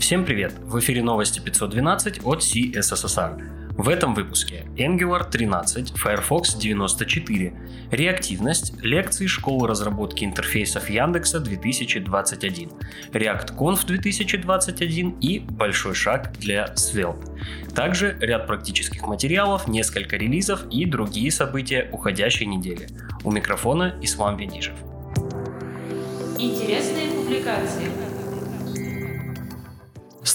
Всем привет! В эфире новости 512 от CSSR. В этом выпуске Angular 13, Firefox 94, реактивность, лекции школы разработки интерфейсов Яндекса 2021, React Conf 2021 и большой шаг для Svelte. Также ряд практических материалов, несколько релизов и другие события уходящей недели. У микрофона Ислам Венижев. Интересные публикации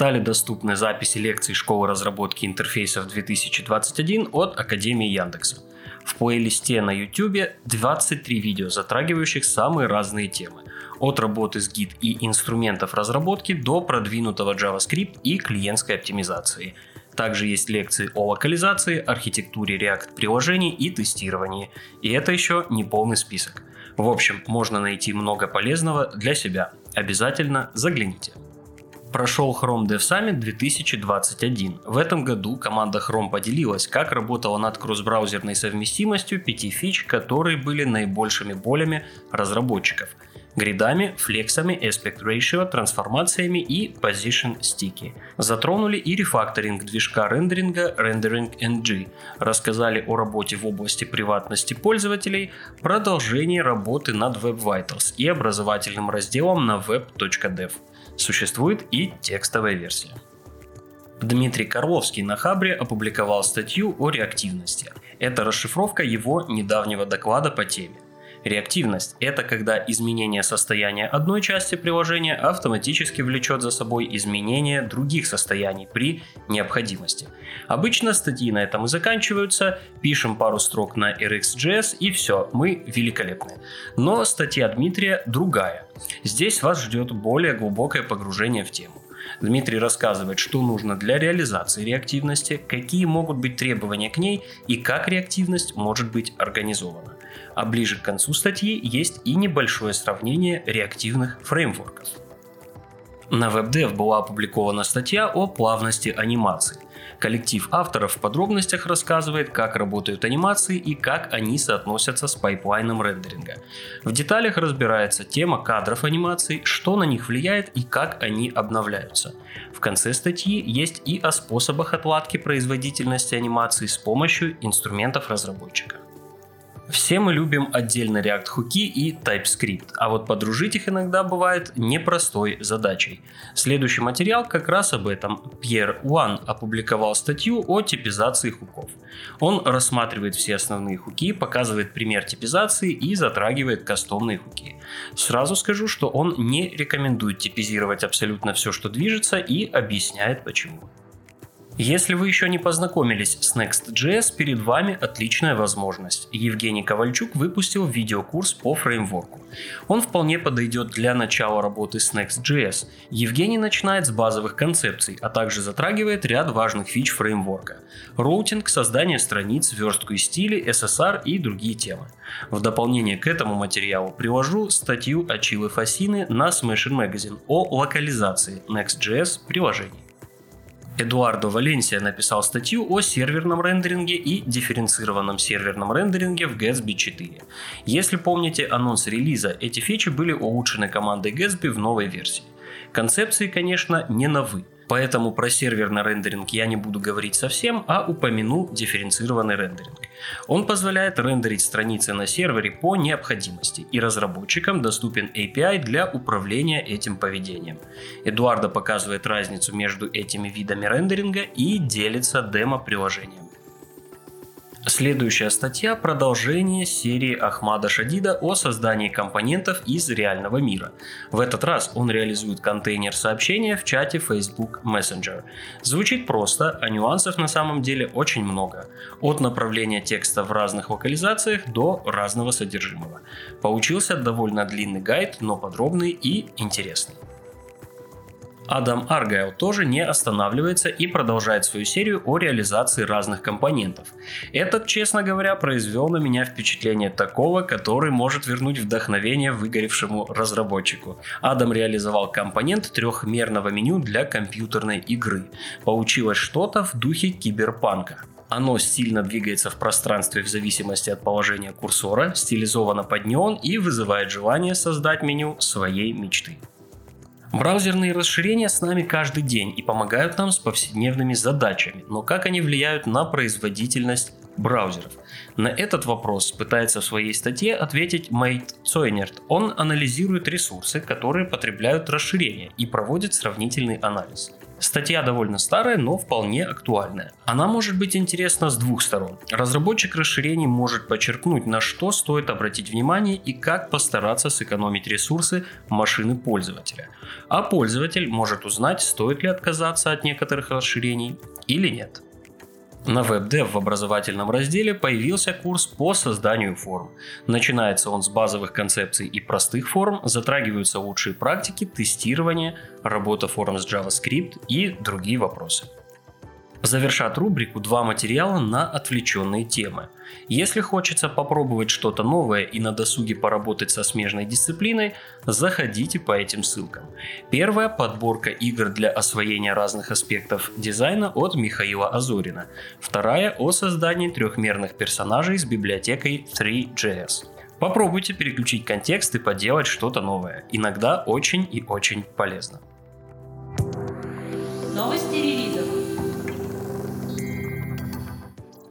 стали доступны записи лекций школы разработки интерфейсов 2021 от Академии Яндекса. В плейлисте на YouTube 23 видео, затрагивающих самые разные темы. От работы с гид и инструментов разработки до продвинутого JavaScript и клиентской оптимизации. Также есть лекции о локализации, архитектуре React приложений и тестировании. И это еще не полный список. В общем, можно найти много полезного для себя. Обязательно загляните прошел Chrome Dev Summit 2021. В этом году команда Chrome поделилась, как работала над кросс-браузерной совместимостью пяти фич, которые были наибольшими болями разработчиков. Гридами, флексами, aspect ratio, трансформациями и position sticky. Затронули и рефакторинг движка рендеринга Rendering NG. Рассказали о работе в области приватности пользователей, продолжении работы над Web Vitals и образовательным разделом на web.dev. Существует и текстовая версия. Дмитрий Карловский на Хабре опубликовал статью о реактивности. Это расшифровка его недавнего доклада по теме. Реактивность – это когда изменение состояния одной части приложения автоматически влечет за собой изменение других состояний при необходимости. Обычно статьи на этом и заканчиваются, пишем пару строк на RxJS и все, мы великолепны. Но статья Дмитрия другая. Здесь вас ждет более глубокое погружение в тему. Дмитрий рассказывает, что нужно для реализации реактивности, какие могут быть требования к ней и как реактивность может быть организована. А ближе к концу статьи есть и небольшое сравнение реактивных фреймворков. На web.dev была опубликована статья о плавности анимации. Коллектив авторов в подробностях рассказывает, как работают анимации и как они соотносятся с пайплайном рендеринга. В деталях разбирается тема кадров анимаций, что на них влияет и как они обновляются. В конце статьи есть и о способах отладки производительности анимации с помощью инструментов разработчика. Все мы любим отдельно React хуки и TypeScript, а вот подружить их иногда бывает непростой задачей. Следующий материал как раз об этом. Пьер Уан опубликовал статью о типизации хуков. Он рассматривает все основные хуки, показывает пример типизации и затрагивает кастомные хуки. Сразу скажу, что он не рекомендует типизировать абсолютно все, что движется и объясняет почему. Если вы еще не познакомились с Next.js, перед вами отличная возможность. Евгений Ковальчук выпустил видеокурс по фреймворку. Он вполне подойдет для начала работы с Next.js. Евгений начинает с базовых концепций, а также затрагивает ряд важных фич фреймворка. Роутинг, создание страниц, верстку и стили, SSR и другие темы. В дополнение к этому материалу привожу статью Ачилы Фасины на Smashing Magazine о локализации Next.js приложений. Эдуардо Валенсия написал статью о серверном рендеринге и дифференцированном серверном рендеринге в Gatsby 4. Если помните анонс релиза, эти фичи были улучшены командой Gatsby в новой версии. Концепции, конечно, не новые. Поэтому про серверный рендеринг я не буду говорить совсем, а упомяну дифференцированный рендеринг. Он позволяет рендерить страницы на сервере по необходимости, и разработчикам доступен API для управления этим поведением. Эдуардо показывает разницу между этими видами рендеринга и делится демо-приложением. Следующая статья – продолжение серии Ахмада Шадида о создании компонентов из реального мира. В этот раз он реализует контейнер сообщения в чате Facebook Messenger. Звучит просто, а нюансов на самом деле очень много. От направления текста в разных локализациях до разного содержимого. Получился довольно длинный гайд, но подробный и интересный. Адам Аргайл тоже не останавливается и продолжает свою серию о реализации разных компонентов. Этот, честно говоря, произвел на меня впечатление такого, который может вернуть вдохновение выгоревшему разработчику. Адам реализовал компонент трехмерного меню для компьютерной игры. Получилось что-то в духе киберпанка. Оно сильно двигается в пространстве в зависимости от положения курсора, стилизовано под неон и вызывает желание создать меню своей мечты. Браузерные расширения с нами каждый день и помогают нам с повседневными задачами, но как они влияют на производительность браузеров? На этот вопрос пытается в своей статье ответить Мейт Цойнерт. Он анализирует ресурсы, которые потребляют расширения и проводит сравнительный анализ. Статья довольно старая, но вполне актуальная. Она может быть интересна с двух сторон. Разработчик расширений может подчеркнуть, на что стоит обратить внимание и как постараться сэкономить ресурсы машины пользователя. А пользователь может узнать, стоит ли отказаться от некоторых расширений или нет. На WebDev в образовательном разделе появился курс по созданию форм. Начинается он с базовых концепций и простых форм, затрагиваются лучшие практики, тестирование, работа форм с JavaScript и другие вопросы. Завершат рубрику два материала на отвлеченные темы. Если хочется попробовать что-то новое и на досуге поработать со смежной дисциплиной, заходите по этим ссылкам. Первая – подборка игр для освоения разных аспектов дизайна от Михаила Азорина. Вторая – о создании трехмерных персонажей с библиотекой 3JS. Попробуйте переключить контекст и поделать что-то новое. Иногда очень и очень полезно. Новости релизов.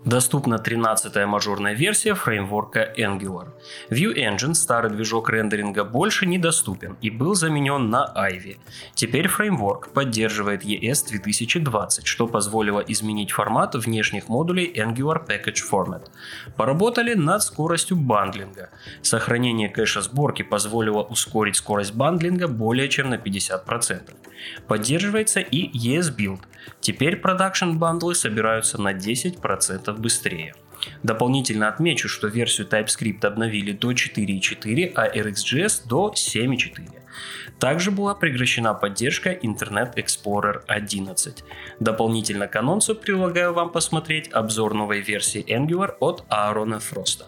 Доступна 13-я мажорная версия фреймворка Angular. View Engine, старый движок рендеринга, больше недоступен и был заменен на Ivy. Теперь фреймворк поддерживает ES 2020, что позволило изменить формат внешних модулей Angular Package Format. Поработали над скоростью бандлинга. Сохранение кэша сборки позволило ускорить скорость бандлинга более чем на 50%. Поддерживается и esbuild. Теперь production бандлы собираются на 10% быстрее. Дополнительно отмечу, что версию TypeScript обновили до 4.4, а RxJS до 7.4. Также была прекращена поддержка Internet Explorer 11. Дополнительно к анонсу предлагаю вам посмотреть обзор новой версии Angular от Аарона Фроста.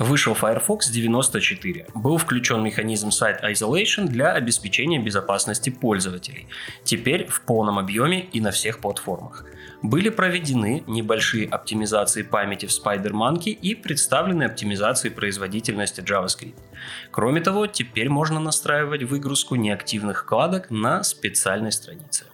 Вышел Firefox 94. Был включен механизм Site Isolation для обеспечения безопасности пользователей. Теперь в полном объеме и на всех платформах. Были проведены небольшие оптимизации памяти в SpiderMonkey и представлены оптимизации производительности JavaScript. Кроме того, теперь можно настраивать выгрузку неактивных вкладок на специальной странице.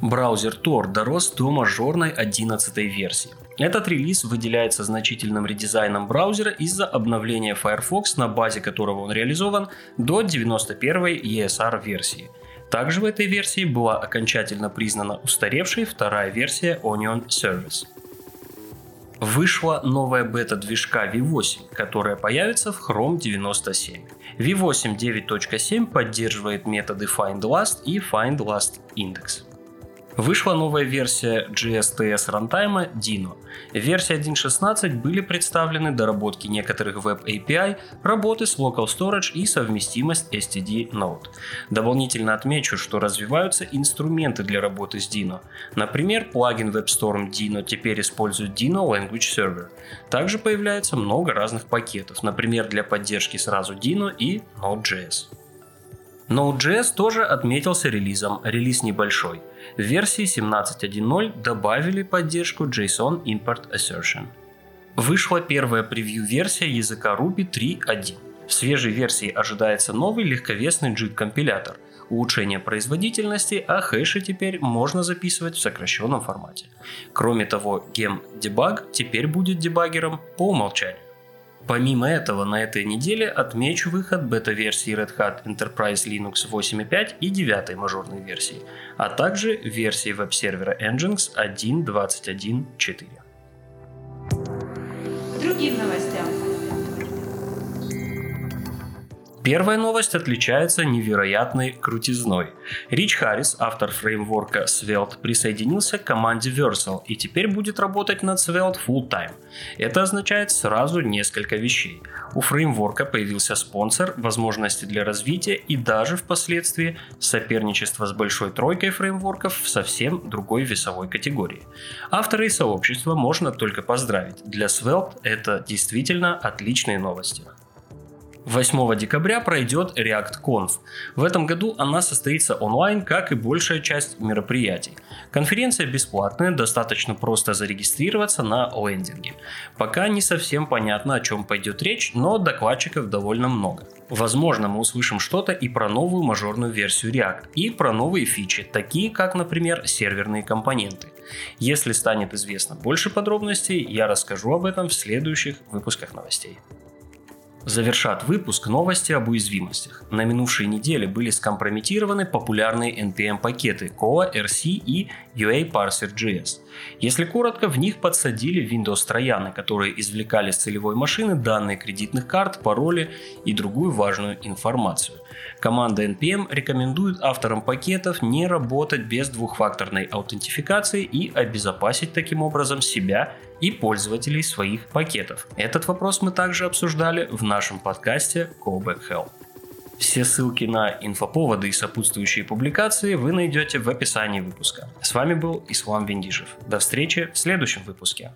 Браузер Tor дорос до мажорной 11 версии. Этот релиз выделяется значительным редизайном браузера из-за обновления Firefox, на базе которого он реализован, до 91 ESR версии. Также в этой версии была окончательно признана устаревшей вторая версия Onion Service. Вышла новая бета движка V8, которая появится в Chrome 97. V8 9.7 поддерживает методы findLast и findLastIndex. Вышла новая версия GSTS рантайма Dino. В версии 1.16 были представлены доработки некоторых Web API, работы с Local Storage и совместимость STD Node. Дополнительно отмечу, что развиваются инструменты для работы с Dino. Например, плагин WebStorm Dino теперь использует Dino Language Server. Также появляется много разных пакетов, например, для поддержки сразу Dino и Node.js. Node.js тоже отметился релизом, релиз небольшой. В версии 17.1.0 добавили поддержку JSON Import Assertion. Вышла первая превью-версия языка Ruby 3.1. В свежей версии ожидается новый легковесный JIT-компилятор, улучшение производительности, а хэши теперь можно записывать в сокращенном формате. Кроме того, Gem Debug теперь будет дебаггером по умолчанию. Помимо этого, на этой неделе отмечу выход бета-версии Red Hat Enterprise Linux 8.5 и 9 мажорной версии, а также версии веб-сервера Nginx 1.21.4. Другим новостям. Первая новость отличается невероятной крутизной. Рич Харрис, автор фреймворка Svelte, присоединился к команде Versal и теперь будет работать над Svelte full time. Это означает сразу несколько вещей. У фреймворка появился спонсор, возможности для развития и даже впоследствии соперничество с большой тройкой фреймворков в совсем другой весовой категории. Авторы и сообщества можно только поздравить. Для Svelte это действительно отличные новости. 8 декабря пройдет ReactConf. В этом году она состоится онлайн, как и большая часть мероприятий. Конференция бесплатная, достаточно просто зарегистрироваться на лендинге. Пока не совсем понятно, о чем пойдет речь, но докладчиков довольно много. Возможно, мы услышим что-то и про новую мажорную версию React, и про новые фичи, такие как, например, серверные компоненты. Если станет известно больше подробностей, я расскажу об этом в следующих выпусках новостей. Завершат выпуск новости об уязвимостях. На минувшей неделе были скомпрометированы популярные NPM-пакеты Koa, RC и UA Parser.js. Если коротко, в них подсадили Windows трояны, которые извлекали с целевой машины данные кредитных карт, пароли и другую важную информацию. Команда NPM рекомендует авторам пакетов не работать без двухфакторной аутентификации и обезопасить таким образом себя и пользователей своих пакетов. Этот вопрос мы также обсуждали в нашем подкасте Callback Hell. Все ссылки на инфоповоды и сопутствующие публикации вы найдете в описании выпуска. С вами был Ислам Вендишев. До встречи в следующем выпуске.